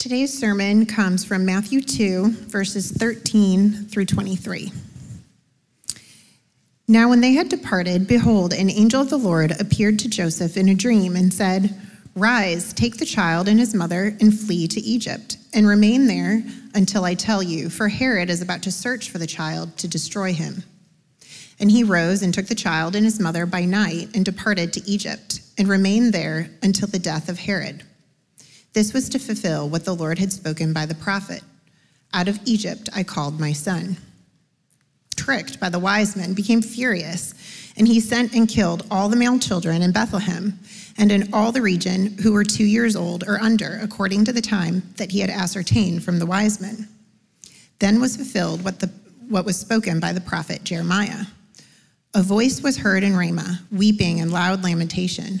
Today's sermon comes from Matthew 2, verses 13 through 23. Now, when they had departed, behold, an angel of the Lord appeared to Joseph in a dream and said, Rise, take the child and his mother, and flee to Egypt, and remain there until I tell you, for Herod is about to search for the child to destroy him. And he rose and took the child and his mother by night and departed to Egypt, and remained there until the death of Herod. This was to fulfill what the Lord had spoken by the prophet Out of Egypt I called my son. Tricked by the wise men, became furious, and he sent and killed all the male children in Bethlehem and in all the region who were two years old or under, according to the time that he had ascertained from the wise men. Then was fulfilled what, the, what was spoken by the prophet Jeremiah. A voice was heard in Ramah, weeping and loud lamentation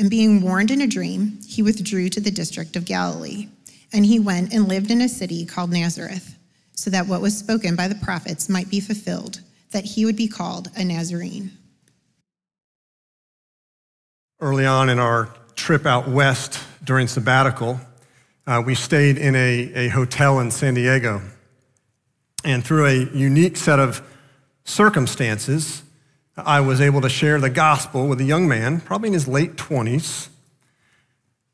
and being warned in a dream, he withdrew to the district of Galilee. And he went and lived in a city called Nazareth, so that what was spoken by the prophets might be fulfilled, that he would be called a Nazarene. Early on in our trip out west during sabbatical, uh, we stayed in a, a hotel in San Diego. And through a unique set of circumstances, I was able to share the gospel with a young man, probably in his late 20s.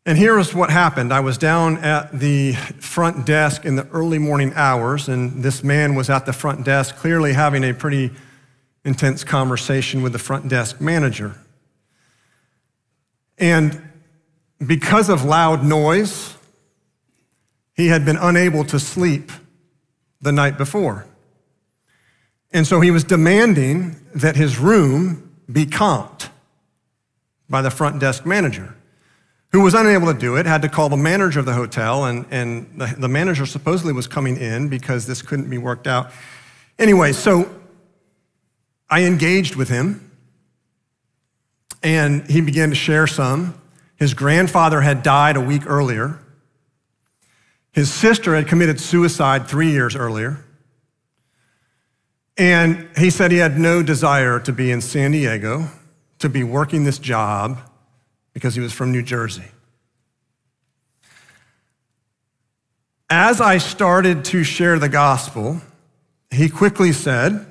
And here is what happened. I was down at the front desk in the early morning hours, and this man was at the front desk, clearly having a pretty intense conversation with the front desk manager. And because of loud noise, he had been unable to sleep the night before. And so he was demanding that his room be comped by the front desk manager, who was unable to do it, had to call the manager of the hotel, and, and the, the manager supposedly was coming in because this couldn't be worked out. Anyway, so I engaged with him, and he began to share some. His grandfather had died a week earlier. His sister had committed suicide three years earlier. And he said he had no desire to be in San Diego, to be working this job, because he was from New Jersey. As I started to share the gospel, he quickly said,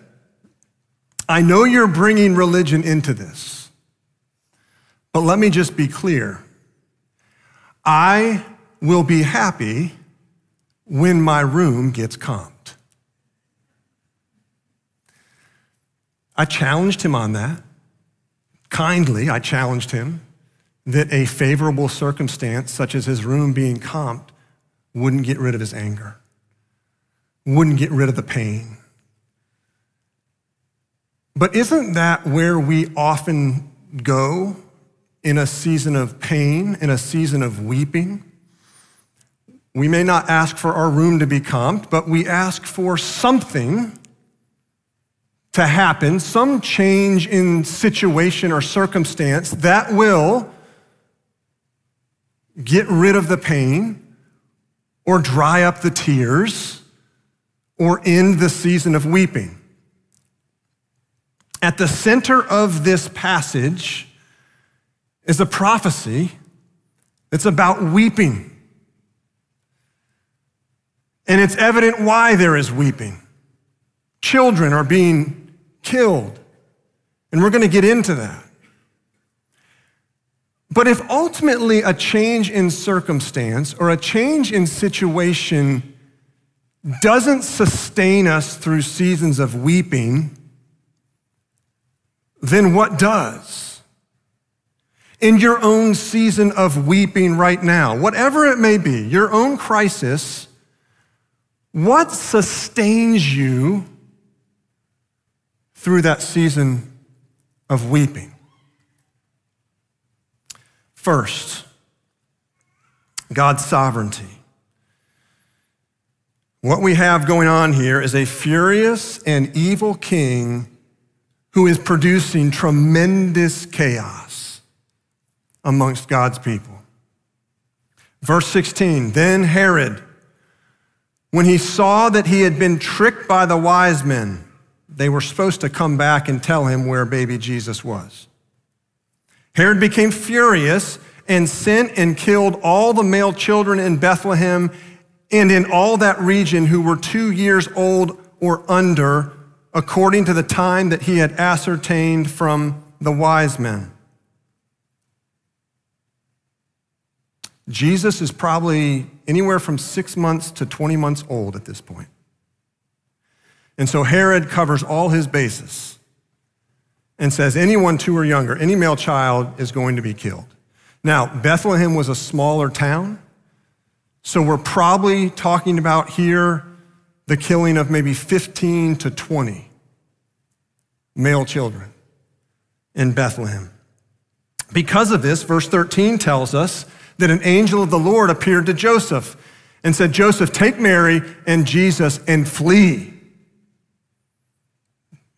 I know you're bringing religion into this, but let me just be clear. I will be happy when my room gets comped. I challenged him on that. Kindly, I challenged him that a favorable circumstance, such as his room being comped, wouldn't get rid of his anger, wouldn't get rid of the pain. But isn't that where we often go in a season of pain, in a season of weeping? We may not ask for our room to be comped, but we ask for something to happen, some change in situation or circumstance that will get rid of the pain or dry up the tears or end the season of weeping. At the center of this passage is a prophecy that's about weeping. And it's evident why there is weeping. Children are being killed. And we're going to get into that. But if ultimately a change in circumstance or a change in situation doesn't sustain us through seasons of weeping, then what does? In your own season of weeping right now, whatever it may be, your own crisis, what sustains you through that season of weeping. First, God's sovereignty. What we have going on here is a furious and evil king who is producing tremendous chaos amongst God's people. Verse 16 Then Herod, when he saw that he had been tricked by the wise men, they were supposed to come back and tell him where baby Jesus was. Herod became furious and sent and killed all the male children in Bethlehem and in all that region who were two years old or under, according to the time that he had ascertained from the wise men. Jesus is probably anywhere from six months to 20 months old at this point. And so Herod covers all his bases and says anyone two or younger, any male child is going to be killed. Now, Bethlehem was a smaller town, so we're probably talking about here the killing of maybe 15 to 20 male children in Bethlehem. Because of this, verse 13 tells us that an angel of the Lord appeared to Joseph and said, Joseph, take Mary and Jesus and flee.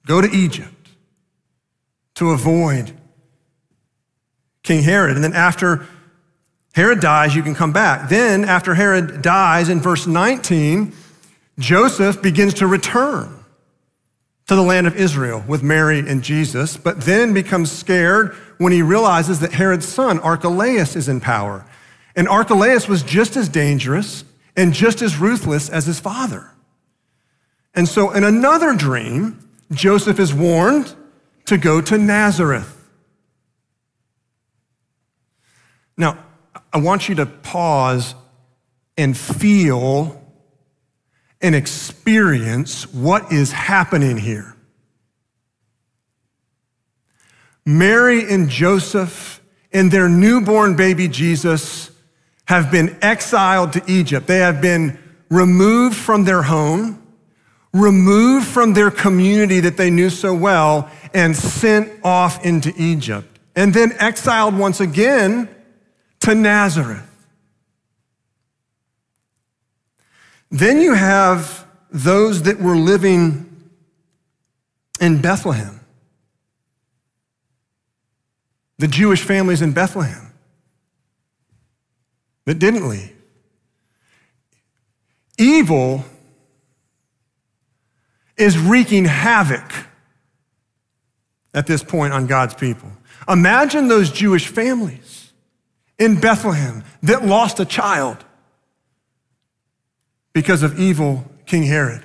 Go to Egypt to avoid King Herod. And then after Herod dies, you can come back. Then, after Herod dies, in verse 19, Joseph begins to return to the land of Israel with Mary and Jesus, but then becomes scared when he realizes that Herod's son, Archelaus, is in power. And Archelaus was just as dangerous and just as ruthless as his father. And so, in another dream, Joseph is warned to go to Nazareth. Now, I want you to pause and feel and experience what is happening here. Mary and Joseph and their newborn baby Jesus have been exiled to Egypt. They have been removed from their home, removed from their community that they knew so well, and sent off into Egypt. And then exiled once again to Nazareth. Then you have those that were living in Bethlehem, the Jewish families in Bethlehem that didn't leave. Evil is wreaking havoc at this point on God's people. Imagine those Jewish families in Bethlehem that lost a child because of evil King Herod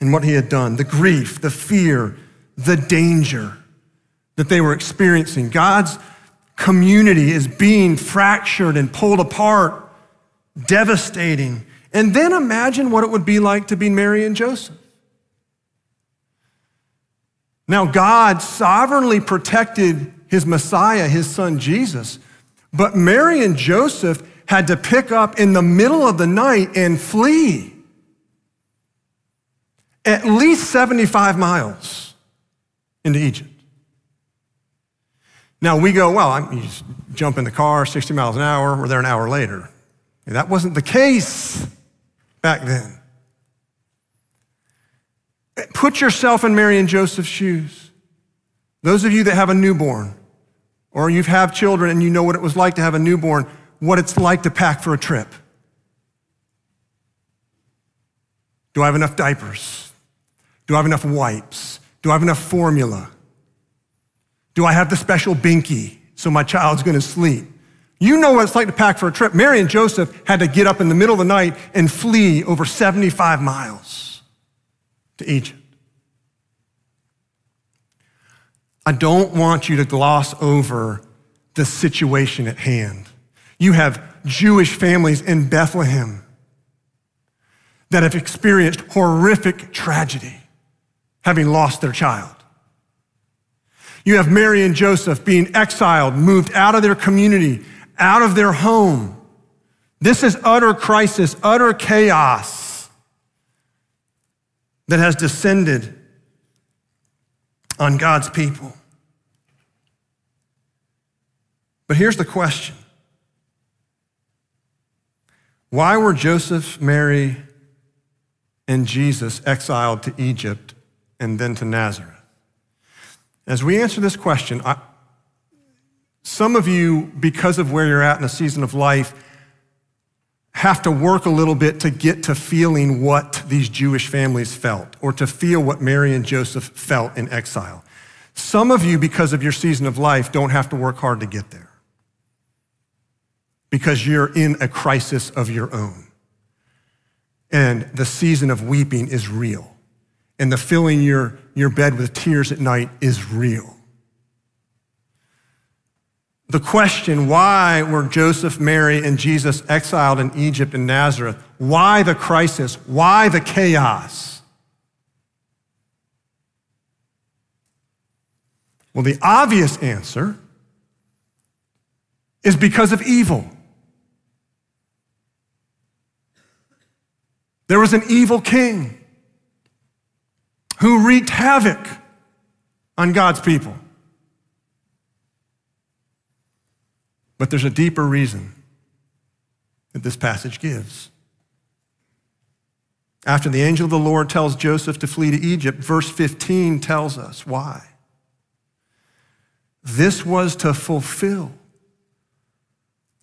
and what he had done, the grief, the fear, the danger that they were experiencing. God's community is being fractured and pulled apart, devastating. And then imagine what it would be like to be Mary and Joseph. Now, God sovereignly protected his Messiah, his son Jesus, but Mary and Joseph had to pick up in the middle of the night and flee at least 75 miles into Egypt. Now we go, well, I'm, you just jump in the car, 60 miles an hour, we're there an hour later. That wasn't the case back then. Put yourself in Mary and Joseph's shoes. Those of you that have a newborn, or you've had children and you know what it was like to have a newborn, what it's like to pack for a trip. Do I have enough diapers? Do I have enough wipes? Do I have enough formula? Do I have the special binky so my child's gonna sleep? You know what it's like to pack for a trip. Mary and Joseph had to get up in the middle of the night and flee over 75 miles to Egypt. I don't want you to gloss over the situation at hand. You have Jewish families in Bethlehem that have experienced horrific tragedy, having lost their child. You have Mary and Joseph being exiled, moved out of their community, out of their home. This is utter crisis, utter chaos that has descended on God's people. But here's the question why were Joseph, Mary, and Jesus exiled to Egypt and then to Nazareth? As we answer this question, I, some of you, because of where you're at in a season of life, have to work a little bit to get to feeling what these Jewish families felt or to feel what Mary and Joseph felt in exile. Some of you, because of your season of life, don't have to work hard to get there because you're in a crisis of your own. And the season of weeping is real. And the filling your, your bed with tears at night is real. The question why were Joseph, Mary, and Jesus exiled in Egypt and Nazareth? Why the crisis? Why the chaos? Well, the obvious answer is because of evil. There was an evil king who wreaked havoc on God's people. But there's a deeper reason that this passage gives. After the angel of the Lord tells Joseph to flee to Egypt, verse 15 tells us why. This was to fulfill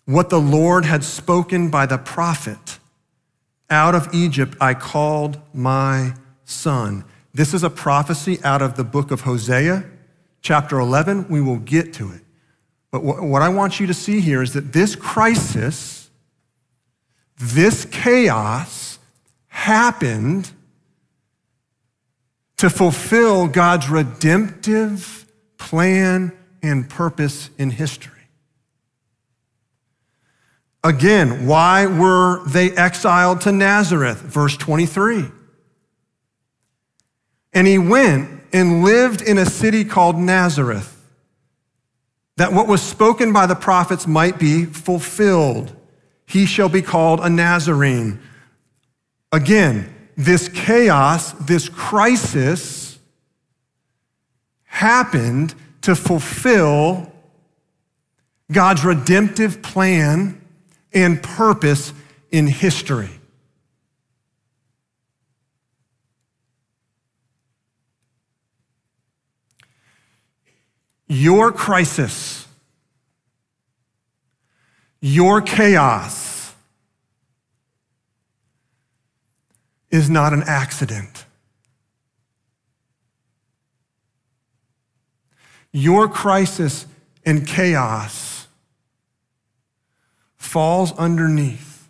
what the Lord had spoken by the prophet out of Egypt I called my son. This is a prophecy out of the book of Hosea, chapter 11. We will get to it. But what I want you to see here is that this crisis, this chaos happened to fulfill God's redemptive plan and purpose in history. Again, why were they exiled to Nazareth? Verse 23. And he went and lived in a city called Nazareth, that what was spoken by the prophets might be fulfilled. He shall be called a Nazarene. Again, this chaos, this crisis happened to fulfill God's redemptive plan and purpose in history. Your crisis, your chaos is not an accident. Your crisis and chaos falls underneath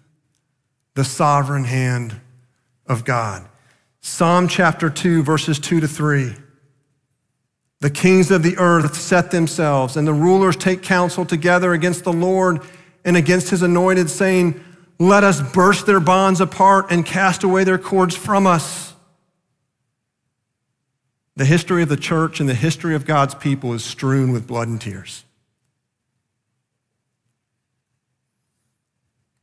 the sovereign hand of God. Psalm chapter 2, verses 2 to 3. The kings of the earth set themselves, and the rulers take counsel together against the Lord and against his anointed, saying, Let us burst their bonds apart and cast away their cords from us. The history of the church and the history of God's people is strewn with blood and tears.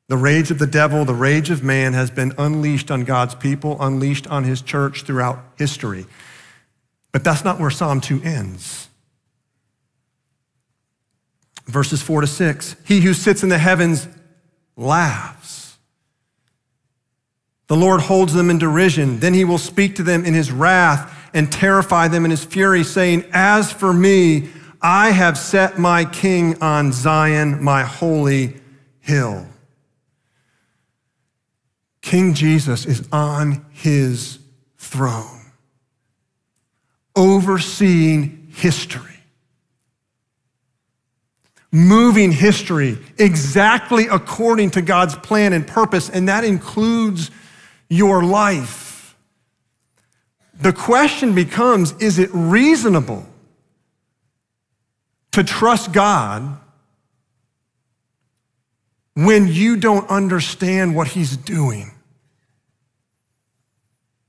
The rage of the devil, the rage of man has been unleashed on God's people, unleashed on his church throughout history. But that's not where Psalm 2 ends. Verses 4 to 6 He who sits in the heavens laughs. The Lord holds them in derision. Then he will speak to them in his wrath and terrify them in his fury, saying, As for me, I have set my king on Zion, my holy hill. King Jesus is on his throne, overseeing history, moving history exactly according to God's plan and purpose, and that includes your life. The question becomes is it reasonable to trust God when you don't understand what He's doing?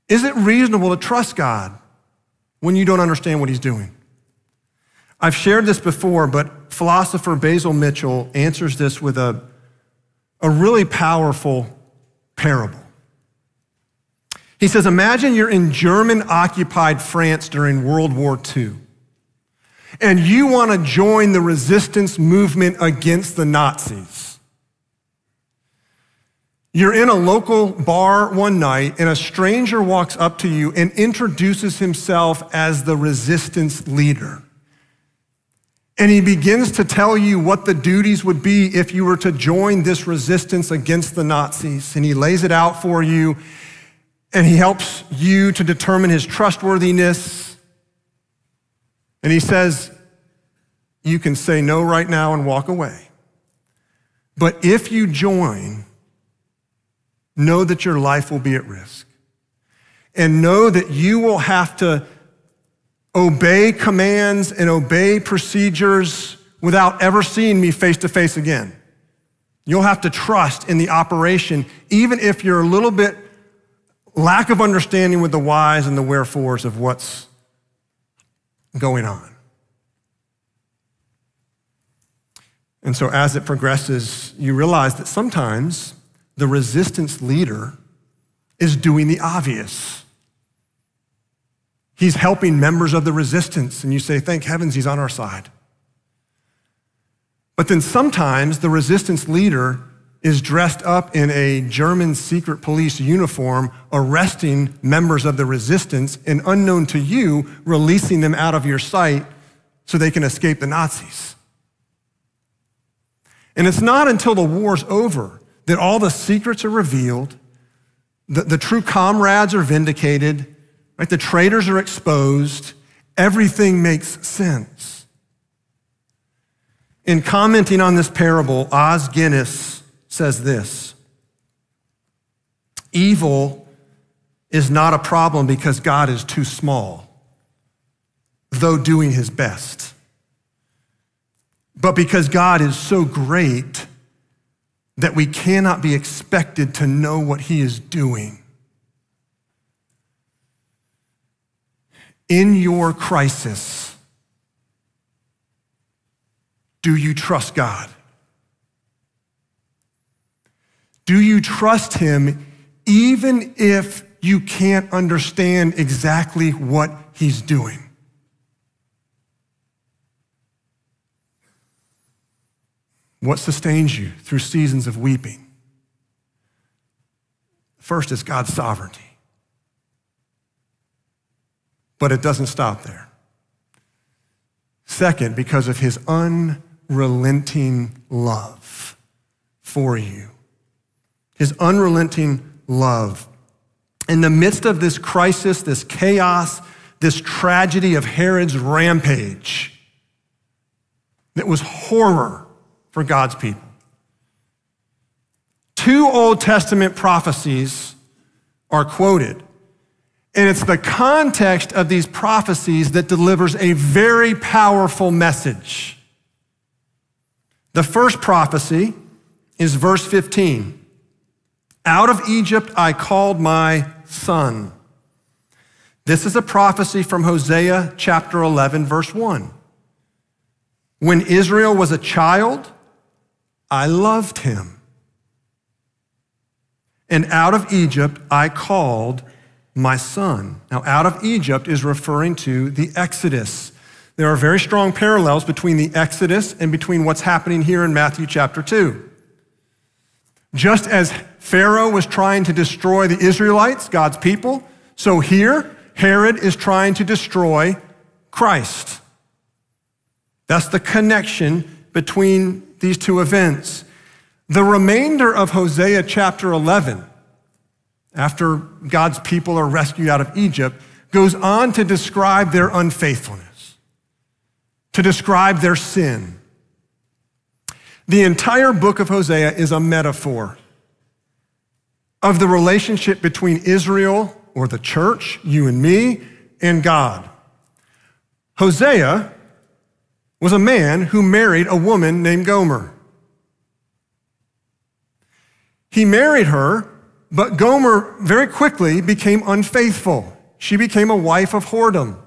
Is it reasonable to trust God when you don't understand what He's doing? I've shared this before, but philosopher Basil Mitchell answers this with a, a really powerful parable. He says, Imagine you're in German occupied France during World War II, and you want to join the resistance movement against the Nazis. You're in a local bar one night, and a stranger walks up to you and introduces himself as the resistance leader. And he begins to tell you what the duties would be if you were to join this resistance against the Nazis. And he lays it out for you, and he helps you to determine his trustworthiness. And he says, You can say no right now and walk away. But if you join, know that your life will be at risk. And know that you will have to obey commands and obey procedures without ever seeing me face to face again. You'll have to trust in the operation, even if you're a little bit lack of understanding with the whys and the wherefores of what's going on. And so, as it progresses, you realize that sometimes the resistance leader is doing the obvious. He's helping members of the resistance, and you say, Thank heavens he's on our side. But then sometimes the resistance leader is dressed up in a German secret police uniform, arresting members of the resistance, and unknown to you, releasing them out of your sight so they can escape the Nazis. And it's not until the war's over that all the secrets are revealed, the, the true comrades are vindicated, Right? The traitors are exposed. Everything makes sense. In commenting on this parable, Os Guinness says this Evil is not a problem because God is too small, though doing his best, but because God is so great that we cannot be expected to know what he is doing. in your crisis, do you trust God? Do you trust Him even if you can't understand exactly what He's doing? What sustains you through seasons of weeping? First is God's sovereignty. But it doesn't stop there. Second, because of his unrelenting love for you. His unrelenting love. In the midst of this crisis, this chaos, this tragedy of Herod's rampage, that was horror for God's people. Two Old Testament prophecies are quoted and it's the context of these prophecies that delivers a very powerful message. The first prophecy is verse 15 Out of Egypt I called my son. This is a prophecy from Hosea chapter 11, verse 1. When Israel was a child, I loved him. And out of Egypt I called my son. Now, out of Egypt is referring to the Exodus. There are very strong parallels between the Exodus and between what's happening here in Matthew chapter 2. Just as Pharaoh was trying to destroy the Israelites, God's people, so here Herod is trying to destroy Christ. That's the connection between these two events. The remainder of Hosea chapter 11 after God's people are rescued out of Egypt, goes on to describe their unfaithfulness, to describe their sin. The entire book of Hosea is a metaphor of the relationship between Israel or the church, you and me, and God. Hosea was a man who married a woman named Gomer. He married her but Gomer very quickly became unfaithful. She became a wife of whoredom.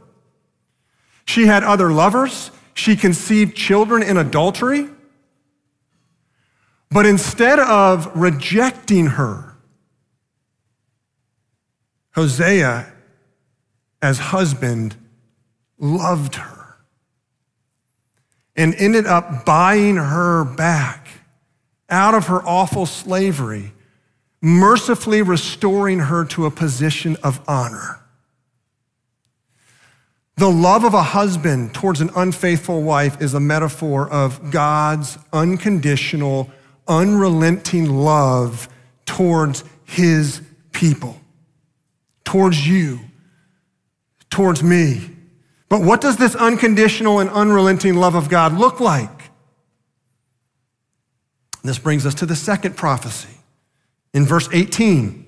She had other lovers. She conceived children in adultery. But instead of rejecting her, Hosea, as husband, loved her and ended up buying her back out of her awful slavery mercifully restoring her to a position of honor. The love of a husband towards an unfaithful wife is a metaphor of God's unconditional, unrelenting love towards his people, towards you, towards me. But what does this unconditional and unrelenting love of God look like? This brings us to the second prophecy in verse 18.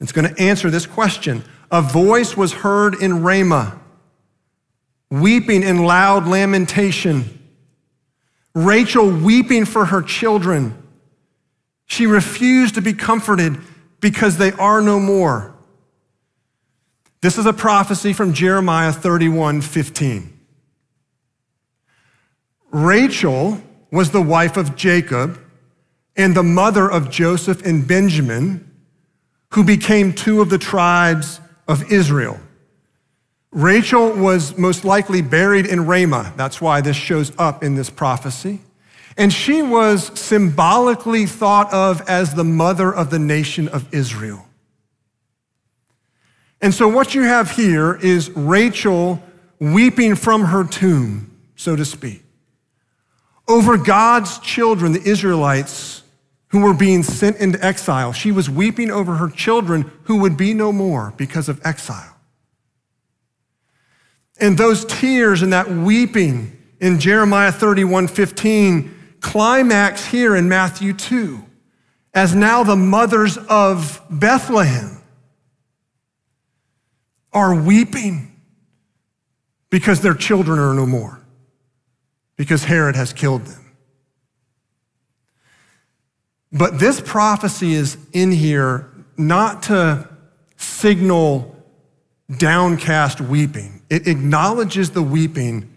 It's going to answer this question. A voice was heard in Ramah, weeping in loud lamentation. Rachel weeping for her children. She refused to be comforted because they are no more. This is a prophecy from Jeremiah 31 15. Rachel was the wife of Jacob and the mother of Joseph and Benjamin, who became two of the tribes of Israel. Rachel was most likely buried in Ramah. That's why this shows up in this prophecy. And she was symbolically thought of as the mother of the nation of Israel. And so, what you have here is Rachel weeping from her tomb, so to speak, over God's children, the Israelites, who were being sent into exile. She was weeping over her children who would be no more because of exile. And those tears and that weeping in Jeremiah 31 15 climax here in Matthew 2 as now the mothers of Bethlehem are weeping because their children are no more, because Herod has killed them. But this prophecy is in here not to signal downcast weeping. It acknowledges the weeping,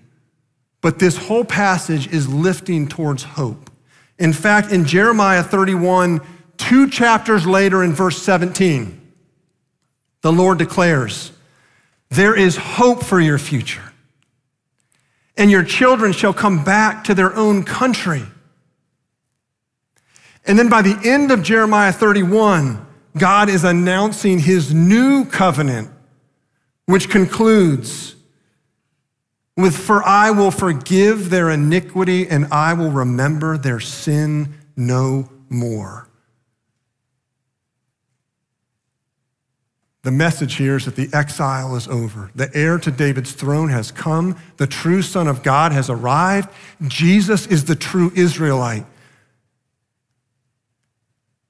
but this whole passage is lifting towards hope. In fact, in Jeremiah 31, two chapters later in verse 17, the Lord declares, There is hope for your future, and your children shall come back to their own country. And then by the end of Jeremiah 31, God is announcing his new covenant, which concludes with, For I will forgive their iniquity and I will remember their sin no more. The message here is that the exile is over. The heir to David's throne has come. The true Son of God has arrived. Jesus is the true Israelite.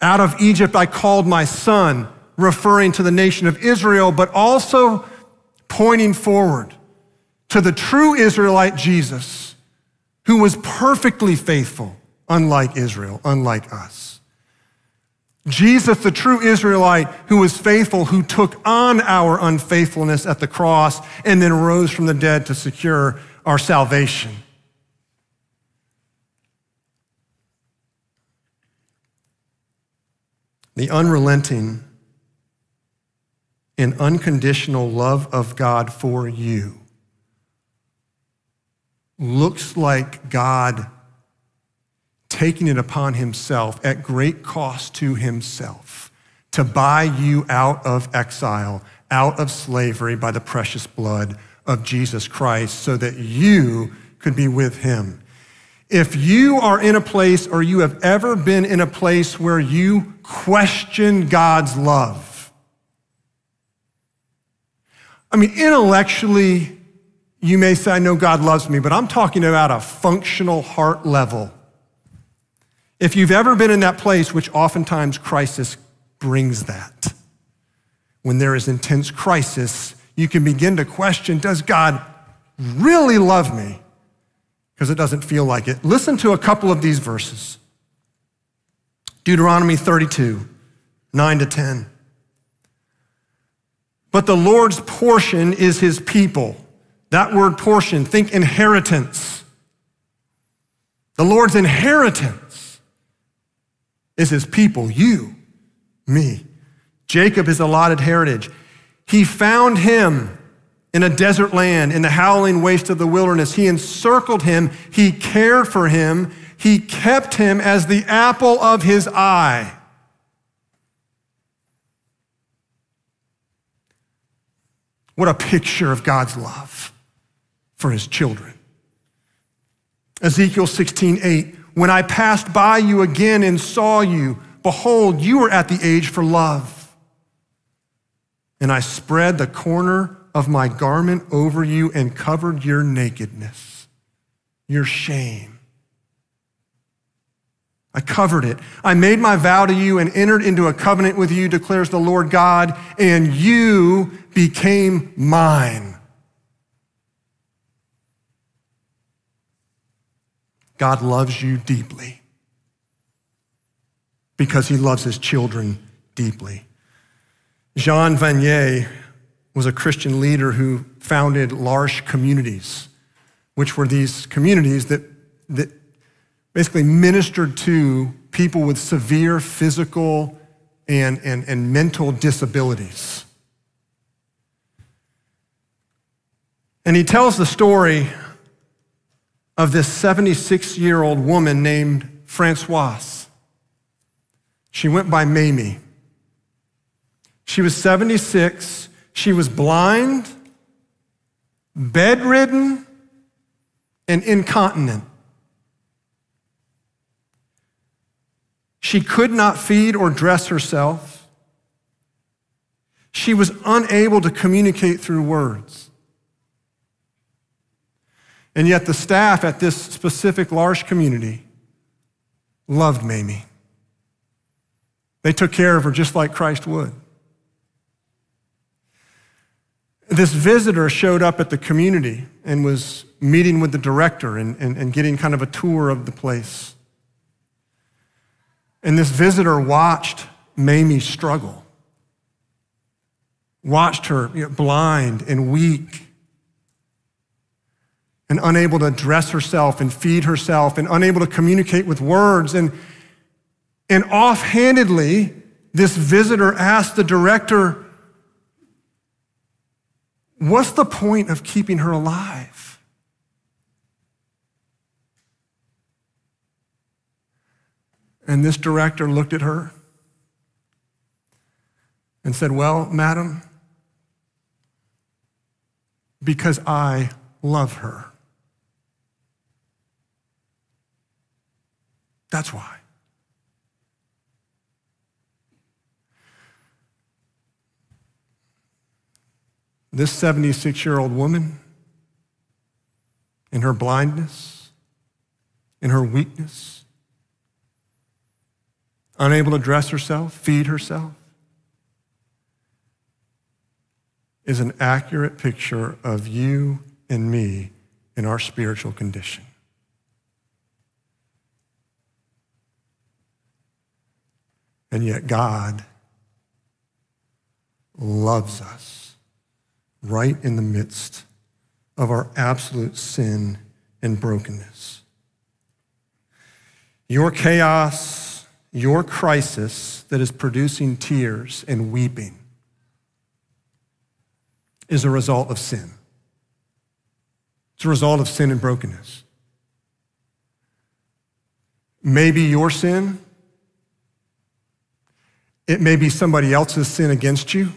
Out of Egypt I called my son, referring to the nation of Israel, but also pointing forward to the true Israelite Jesus, who was perfectly faithful, unlike Israel, unlike us. Jesus, the true Israelite who was faithful, who took on our unfaithfulness at the cross and then rose from the dead to secure our salvation. the unrelenting and unconditional love of God for you looks like God taking it upon himself at great cost to himself to buy you out of exile, out of slavery by the precious blood of Jesus Christ so that you could be with him. If you are in a place or you have ever been in a place where you question God's love, I mean, intellectually, you may say, I know God loves me, but I'm talking about a functional heart level. If you've ever been in that place, which oftentimes crisis brings that, when there is intense crisis, you can begin to question Does God really love me? because it doesn't feel like it. Listen to a couple of these verses Deuteronomy 32, 9 to 10. But the Lord's portion is his people. That word portion, think inheritance. The Lord's inheritance is his people, you, me. Jacob, his allotted heritage. He found him in a desert land, in the howling waste of the wilderness. He encircled him, he cared for him, he kept him as the apple of his eye. What a picture of God's love for his children. Ezekiel 16, 8. When I passed by you again and saw you, behold, you were at the age for love. And I spread the corner of my garment over you and covered your nakedness, your shame. I covered it. I made my vow to you and entered into a covenant with you, declares the Lord God, and you became mine. God loves you deeply because he loves his children deeply. Jean Vanier was a Christian leader who founded L'Arche communities, which were these communities that, that basically ministered to people with severe physical and, and, and mental disabilities. And he tells the story of this 76 year old woman named Francoise. She went by Mamie. She was 76. She was blind, bedridden, and incontinent. She could not feed or dress herself. She was unable to communicate through words. And yet, the staff at this specific large community loved Mamie. They took care of her just like Christ would. This visitor showed up at the community and was meeting with the director and, and, and getting kind of a tour of the place. And this visitor watched Mamie struggle, watched her you know, blind and weak and unable to dress herself and feed herself and unable to communicate with words. And, and offhandedly, this visitor asked the director, What's the point of keeping her alive? And this director looked at her and said, Well, madam, because I love her. That's why. This 76 year old woman, in her blindness, in her weakness, unable to dress herself, feed herself, is an accurate picture of you and me in our spiritual condition. And yet, God loves us right in the midst of our absolute sin and brokenness. Your chaos, your crisis that is producing tears and weeping is a result of sin. It's a result of sin and brokenness. Maybe your sin it may be somebody else's sin against you.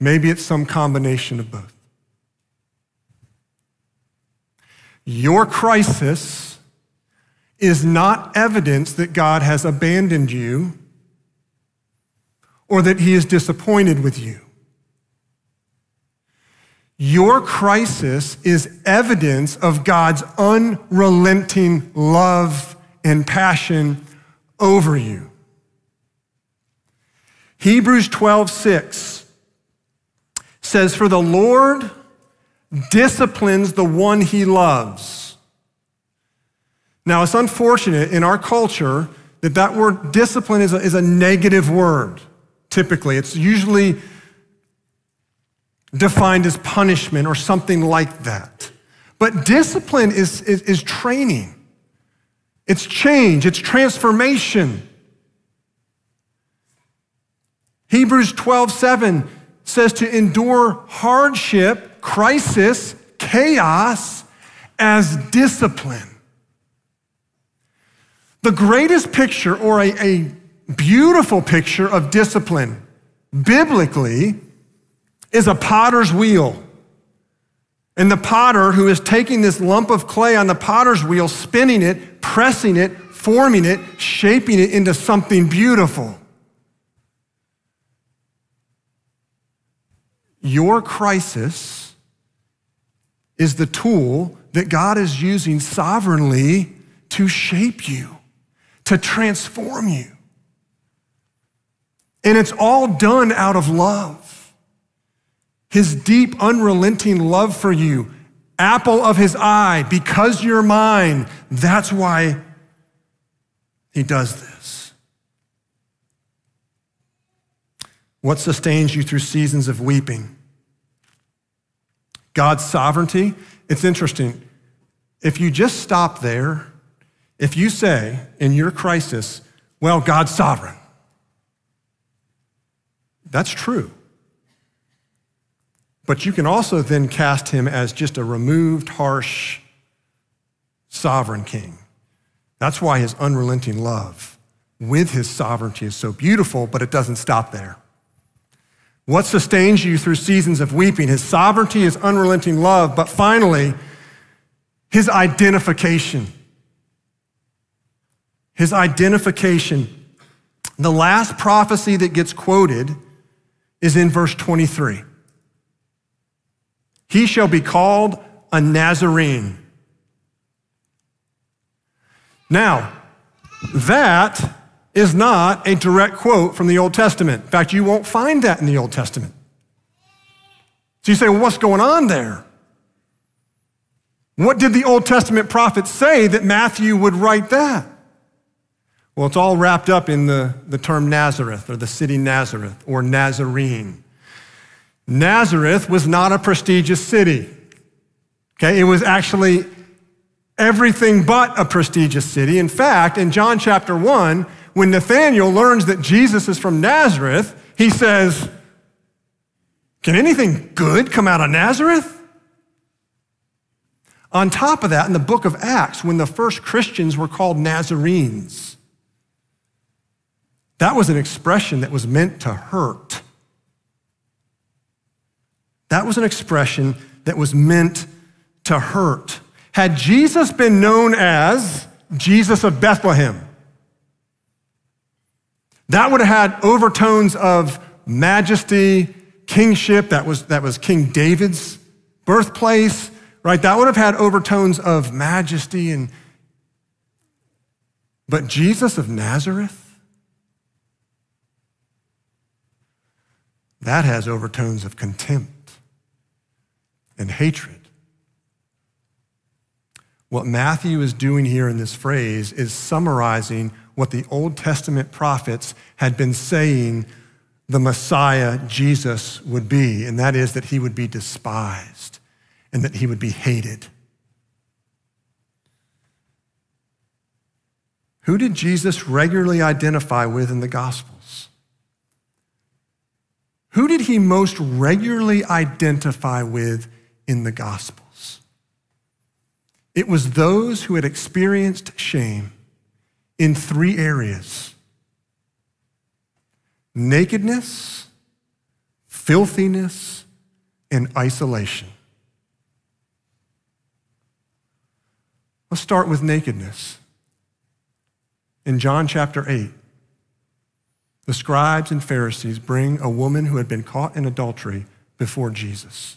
Maybe it's some combination of both. Your crisis is not evidence that God has abandoned you or that he is disappointed with you. Your crisis is evidence of God's unrelenting love and passion over you. Hebrews 12, 6 says, For the Lord disciplines the one he loves. Now, it's unfortunate in our culture that that word discipline is a, is a negative word, typically. It's usually defined as punishment or something like that. But discipline is, is, is training. It's change, it's transformation. Hebrews 12, 7 says to endure hardship, crisis, chaos as discipline. The greatest picture, or a, a beautiful picture of discipline, biblically, is a potter's wheel. And the potter who is taking this lump of clay on the potter's wheel, spinning it, pressing it, forming it, shaping it into something beautiful. Your crisis is the tool that God is using sovereignly to shape you, to transform you. And it's all done out of love. His deep, unrelenting love for you, apple of his eye, because you're mine. That's why he does this. What sustains you through seasons of weeping? God's sovereignty. It's interesting. If you just stop there, if you say in your crisis, well, God's sovereign, that's true. But you can also then cast him as just a removed, harsh, sovereign king. That's why his unrelenting love with his sovereignty is so beautiful, but it doesn't stop there. What sustains you through seasons of weeping? His sovereignty, his unrelenting love, but finally, his identification. His identification. The last prophecy that gets quoted is in verse 23. He shall be called a Nazarene. Now, that is not a direct quote from the Old Testament. In fact, you won't find that in the Old Testament. So you say, well, what's going on there? What did the Old Testament prophets say that Matthew would write that? Well, it's all wrapped up in the, the term Nazareth or the city Nazareth or Nazarene. Nazareth was not a prestigious city. Okay, it was actually everything but a prestigious city. In fact, in John chapter 1, when Nathanael learns that Jesus is from Nazareth, he says, Can anything good come out of Nazareth? On top of that, in the book of Acts, when the first Christians were called Nazarenes, that was an expression that was meant to hurt. That was an expression that was meant to hurt. Had Jesus been known as Jesus of Bethlehem, that would have had overtones of majesty, kingship. That was, that was King David's birthplace, right? That would have had overtones of majesty and but Jesus of Nazareth, that has overtones of contempt and hatred. What Matthew is doing here in this phrase is summarizing what the Old Testament prophets had been saying the Messiah, Jesus, would be, and that is that he would be despised and that he would be hated. Who did Jesus regularly identify with in the Gospels? Who did he most regularly identify with in the Gospels? It was those who had experienced shame in three areas nakedness, filthiness, and isolation. Let's start with nakedness. In John chapter 8, the scribes and Pharisees bring a woman who had been caught in adultery before Jesus.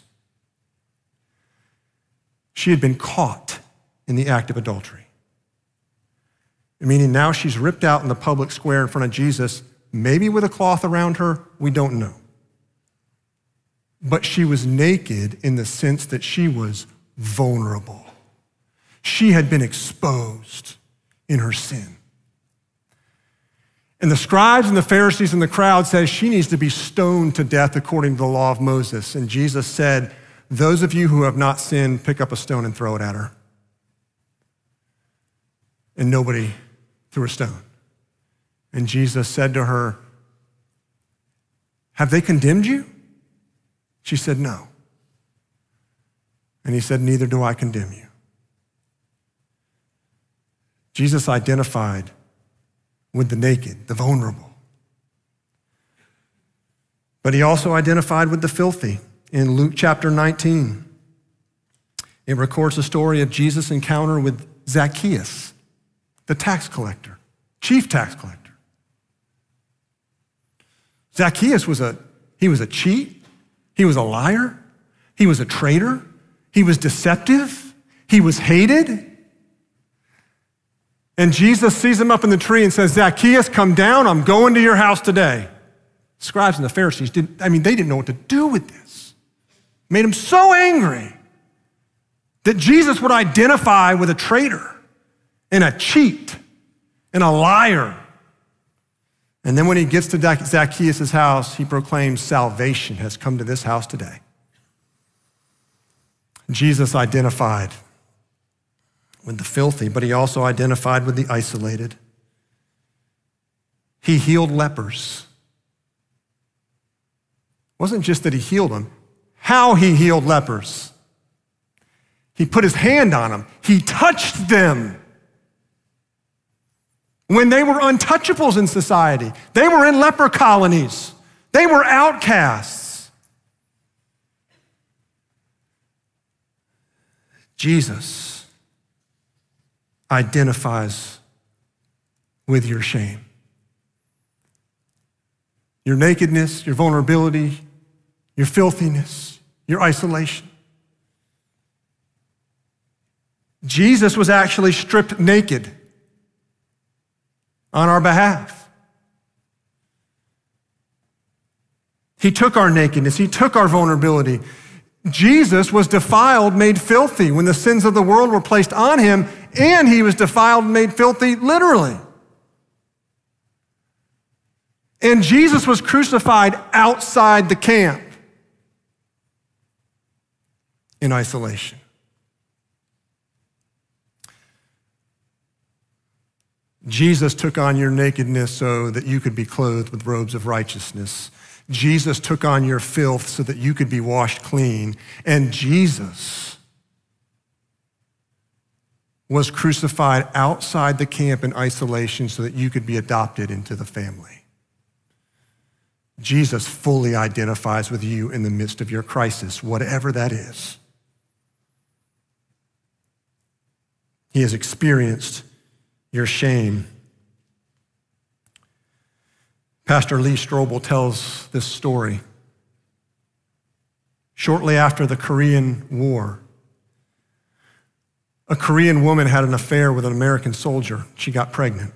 She had been caught in the act of adultery meaning now she's ripped out in the public square in front of Jesus, maybe with a cloth around her, we don't know. But she was naked in the sense that she was vulnerable. She had been exposed in her sin. And the scribes and the Pharisees and the crowd says she needs to be stoned to death according to the law of Moses. And Jesus said, Those of you who have not sinned, pick up a stone and throw it at her. And nobody threw a stone. And Jesus said to her, Have they condemned you? She said, No. And he said, Neither do I condemn you. Jesus identified with the naked, the vulnerable. But he also identified with the filthy in Luke chapter 19. It records the story of Jesus' encounter with Zacchaeus, the tax collector, chief tax collector. Zacchaeus was a he was a cheat, he was a liar, he was a traitor, he was deceptive, he was hated. And Jesus sees him up in the tree and says, Zacchaeus, come down. I'm going to your house today. Scribes and the Pharisees didn't, I mean, they didn't know what to do with this. Made him so angry that Jesus would identify with a traitor and a cheat and a liar. And then when he gets to Zacchaeus' house, he proclaims salvation has come to this house today. Jesus identified with the filthy, but he also identified with the isolated. He healed lepers. It wasn't just that he healed them, how he healed lepers. He put his hand on them, he touched them. When they were untouchables in society, they were in leper colonies, they were outcasts. Jesus identifies with your shame. Your nakedness, your vulnerability, your filthiness, your isolation. Jesus was actually stripped naked on our behalf. He took our nakedness, He took our vulnerability. Jesus was defiled, made filthy when the sins of the world were placed on Him, and he was defiled made filthy literally. And Jesus was crucified outside the camp in isolation. Jesus took on your nakedness so that you could be clothed with robes of righteousness. Jesus took on your filth so that you could be washed clean. And Jesus was crucified outside the camp in isolation so that you could be adopted into the family. Jesus fully identifies with you in the midst of your crisis, whatever that is. He has experienced your shame. Pastor Lee Strobel tells this story. Shortly after the Korean War, a Korean woman had an affair with an American soldier. She got pregnant.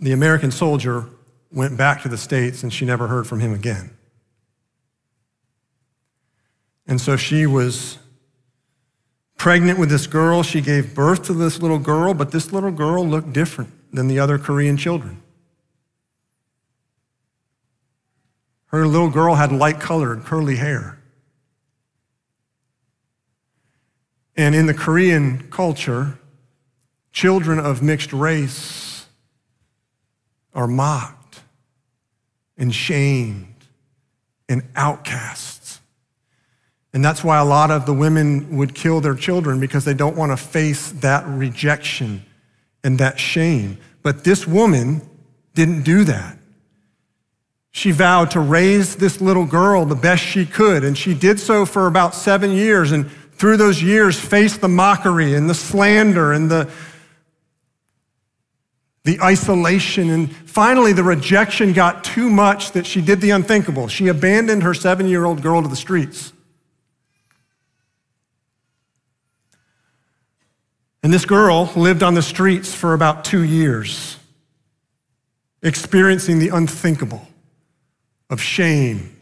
The American soldier went back to the States and she never heard from him again. And so she was pregnant with this girl. She gave birth to this little girl, but this little girl looked different than the other Korean children. Her little girl had light colored, curly hair. And in the Korean culture, children of mixed race are mocked and shamed and outcasts. And that's why a lot of the women would kill their children because they don't want to face that rejection and that shame. But this woman didn't do that. She vowed to raise this little girl the best she could, and she did so for about seven years. And through those years faced the mockery and the slander and the, the isolation. And finally, the rejection got too much that she did the unthinkable. She abandoned her seven year old girl to the streets. And this girl lived on the streets for about two years, experiencing the unthinkable of shame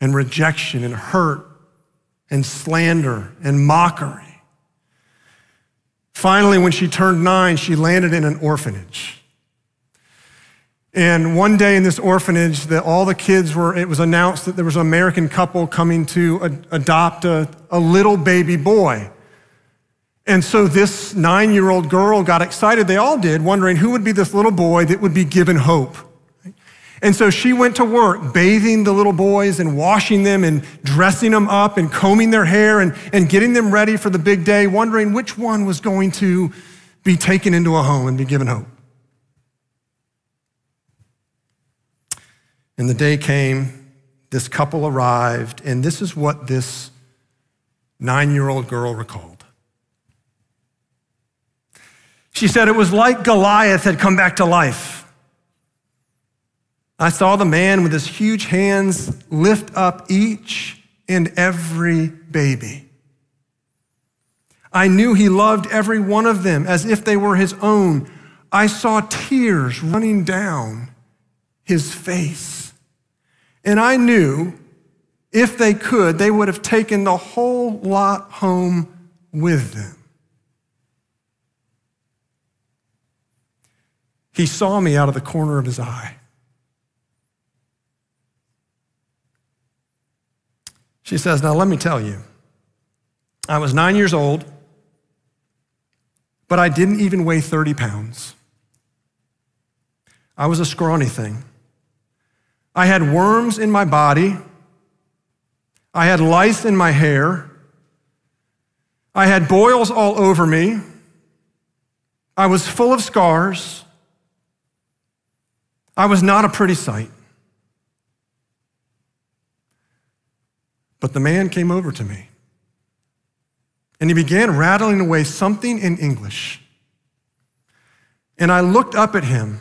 and rejection and hurt and slander and mockery. Finally, when she turned nine, she landed in an orphanage. And one day in this orphanage, that all the kids were, it was announced that there was an American couple coming to adopt a, a little baby boy. And so this nine year old girl got excited, they all did, wondering who would be this little boy that would be given hope. And so she went to work bathing the little boys and washing them and dressing them up and combing their hair and, and getting them ready for the big day, wondering which one was going to be taken into a home and be given hope. And the day came, this couple arrived, and this is what this nine year old girl recalled. She said it was like Goliath had come back to life. I saw the man with his huge hands lift up each and every baby. I knew he loved every one of them as if they were his own. I saw tears running down his face. And I knew if they could, they would have taken the whole lot home with them. He saw me out of the corner of his eye. She says, Now let me tell you, I was nine years old, but I didn't even weigh 30 pounds. I was a scrawny thing. I had worms in my body. I had lice in my hair. I had boils all over me. I was full of scars. I was not a pretty sight. But the man came over to me and he began rattling away something in English. And I looked up at him.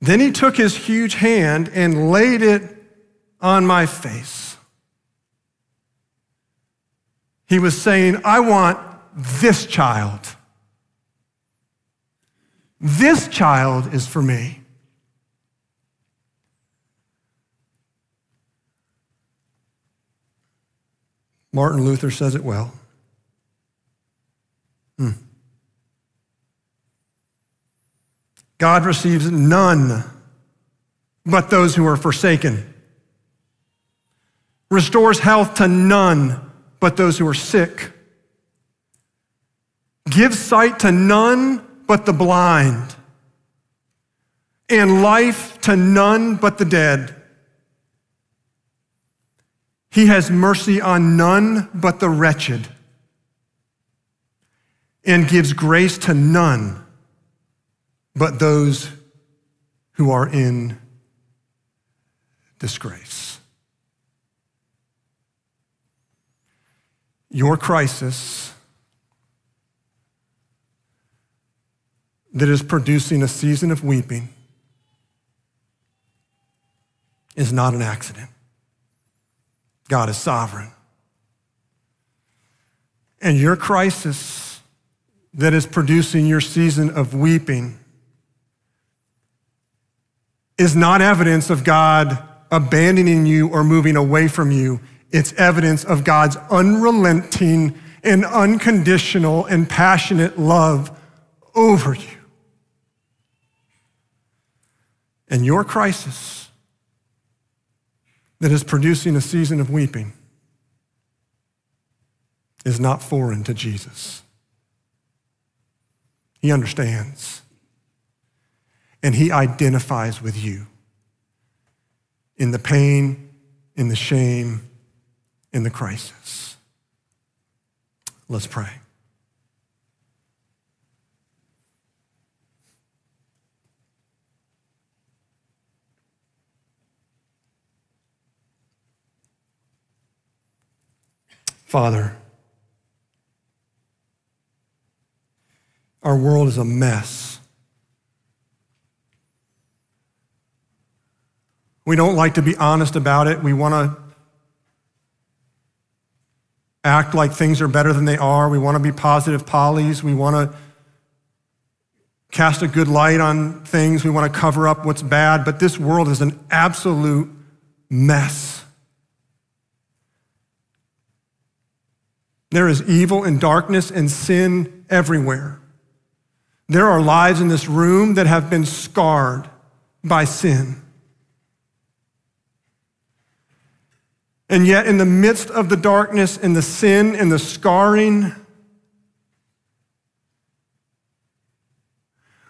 Then he took his huge hand and laid it on my face. He was saying, I want this child. This child is for me. Martin Luther says it well. Hmm. God receives none but those who are forsaken, restores health to none but those who are sick, gives sight to none but the blind, and life to none but the dead. He has mercy on none but the wretched, and gives grace to none but those who are in disgrace. Your crisis that is producing a season of weeping is not an accident. God is sovereign. And your crisis that is producing your season of weeping is not evidence of God abandoning you or moving away from you. It's evidence of God's unrelenting and unconditional and passionate love over you. And your crisis that is producing a season of weeping is not foreign to Jesus. He understands. And he identifies with you in the pain, in the shame, in the crisis. Let's pray. Father, our world is a mess. We don't like to be honest about it. We want to act like things are better than they are. We want to be positive pollies. We want to cast a good light on things. We want to cover up what's bad. But this world is an absolute mess. There is evil and darkness and sin everywhere. There are lives in this room that have been scarred by sin. And yet, in the midst of the darkness and the sin and the scarring,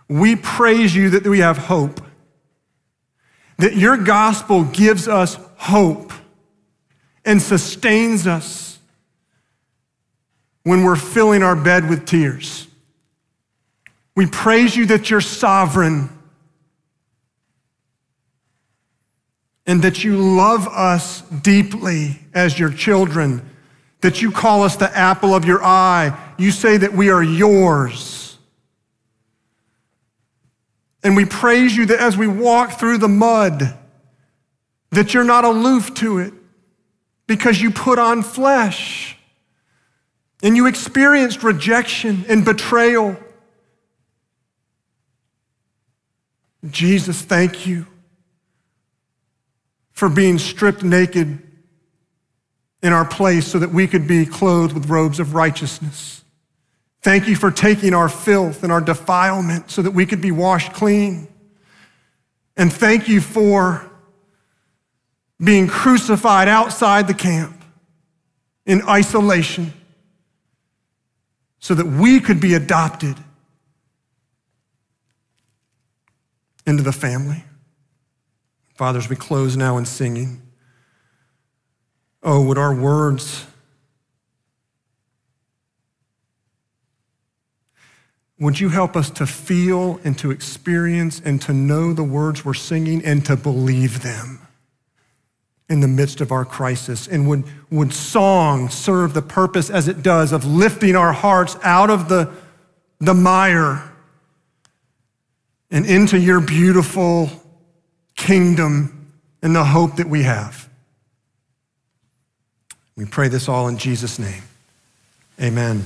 we praise you that we have hope. That your gospel gives us hope and sustains us when we're filling our bed with tears. We praise you that you're sovereign. and that you love us deeply as your children, that you call us the apple of your eye. You say that we are yours. And we praise you that as we walk through the mud, that you're not aloof to it because you put on flesh and you experienced rejection and betrayal. Jesus, thank you for being stripped naked in our place so that we could be clothed with robes of righteousness. Thank you for taking our filth and our defilement so that we could be washed clean. And thank you for being crucified outside the camp in isolation so that we could be adopted into the family. Fathers, we close now in singing. Oh, would our words, would you help us to feel and to experience and to know the words we're singing and to believe them in the midst of our crisis? And would, would song serve the purpose as it does of lifting our hearts out of the, the mire and into your beautiful kingdom and the hope that we have. We pray this all in Jesus' name. Amen.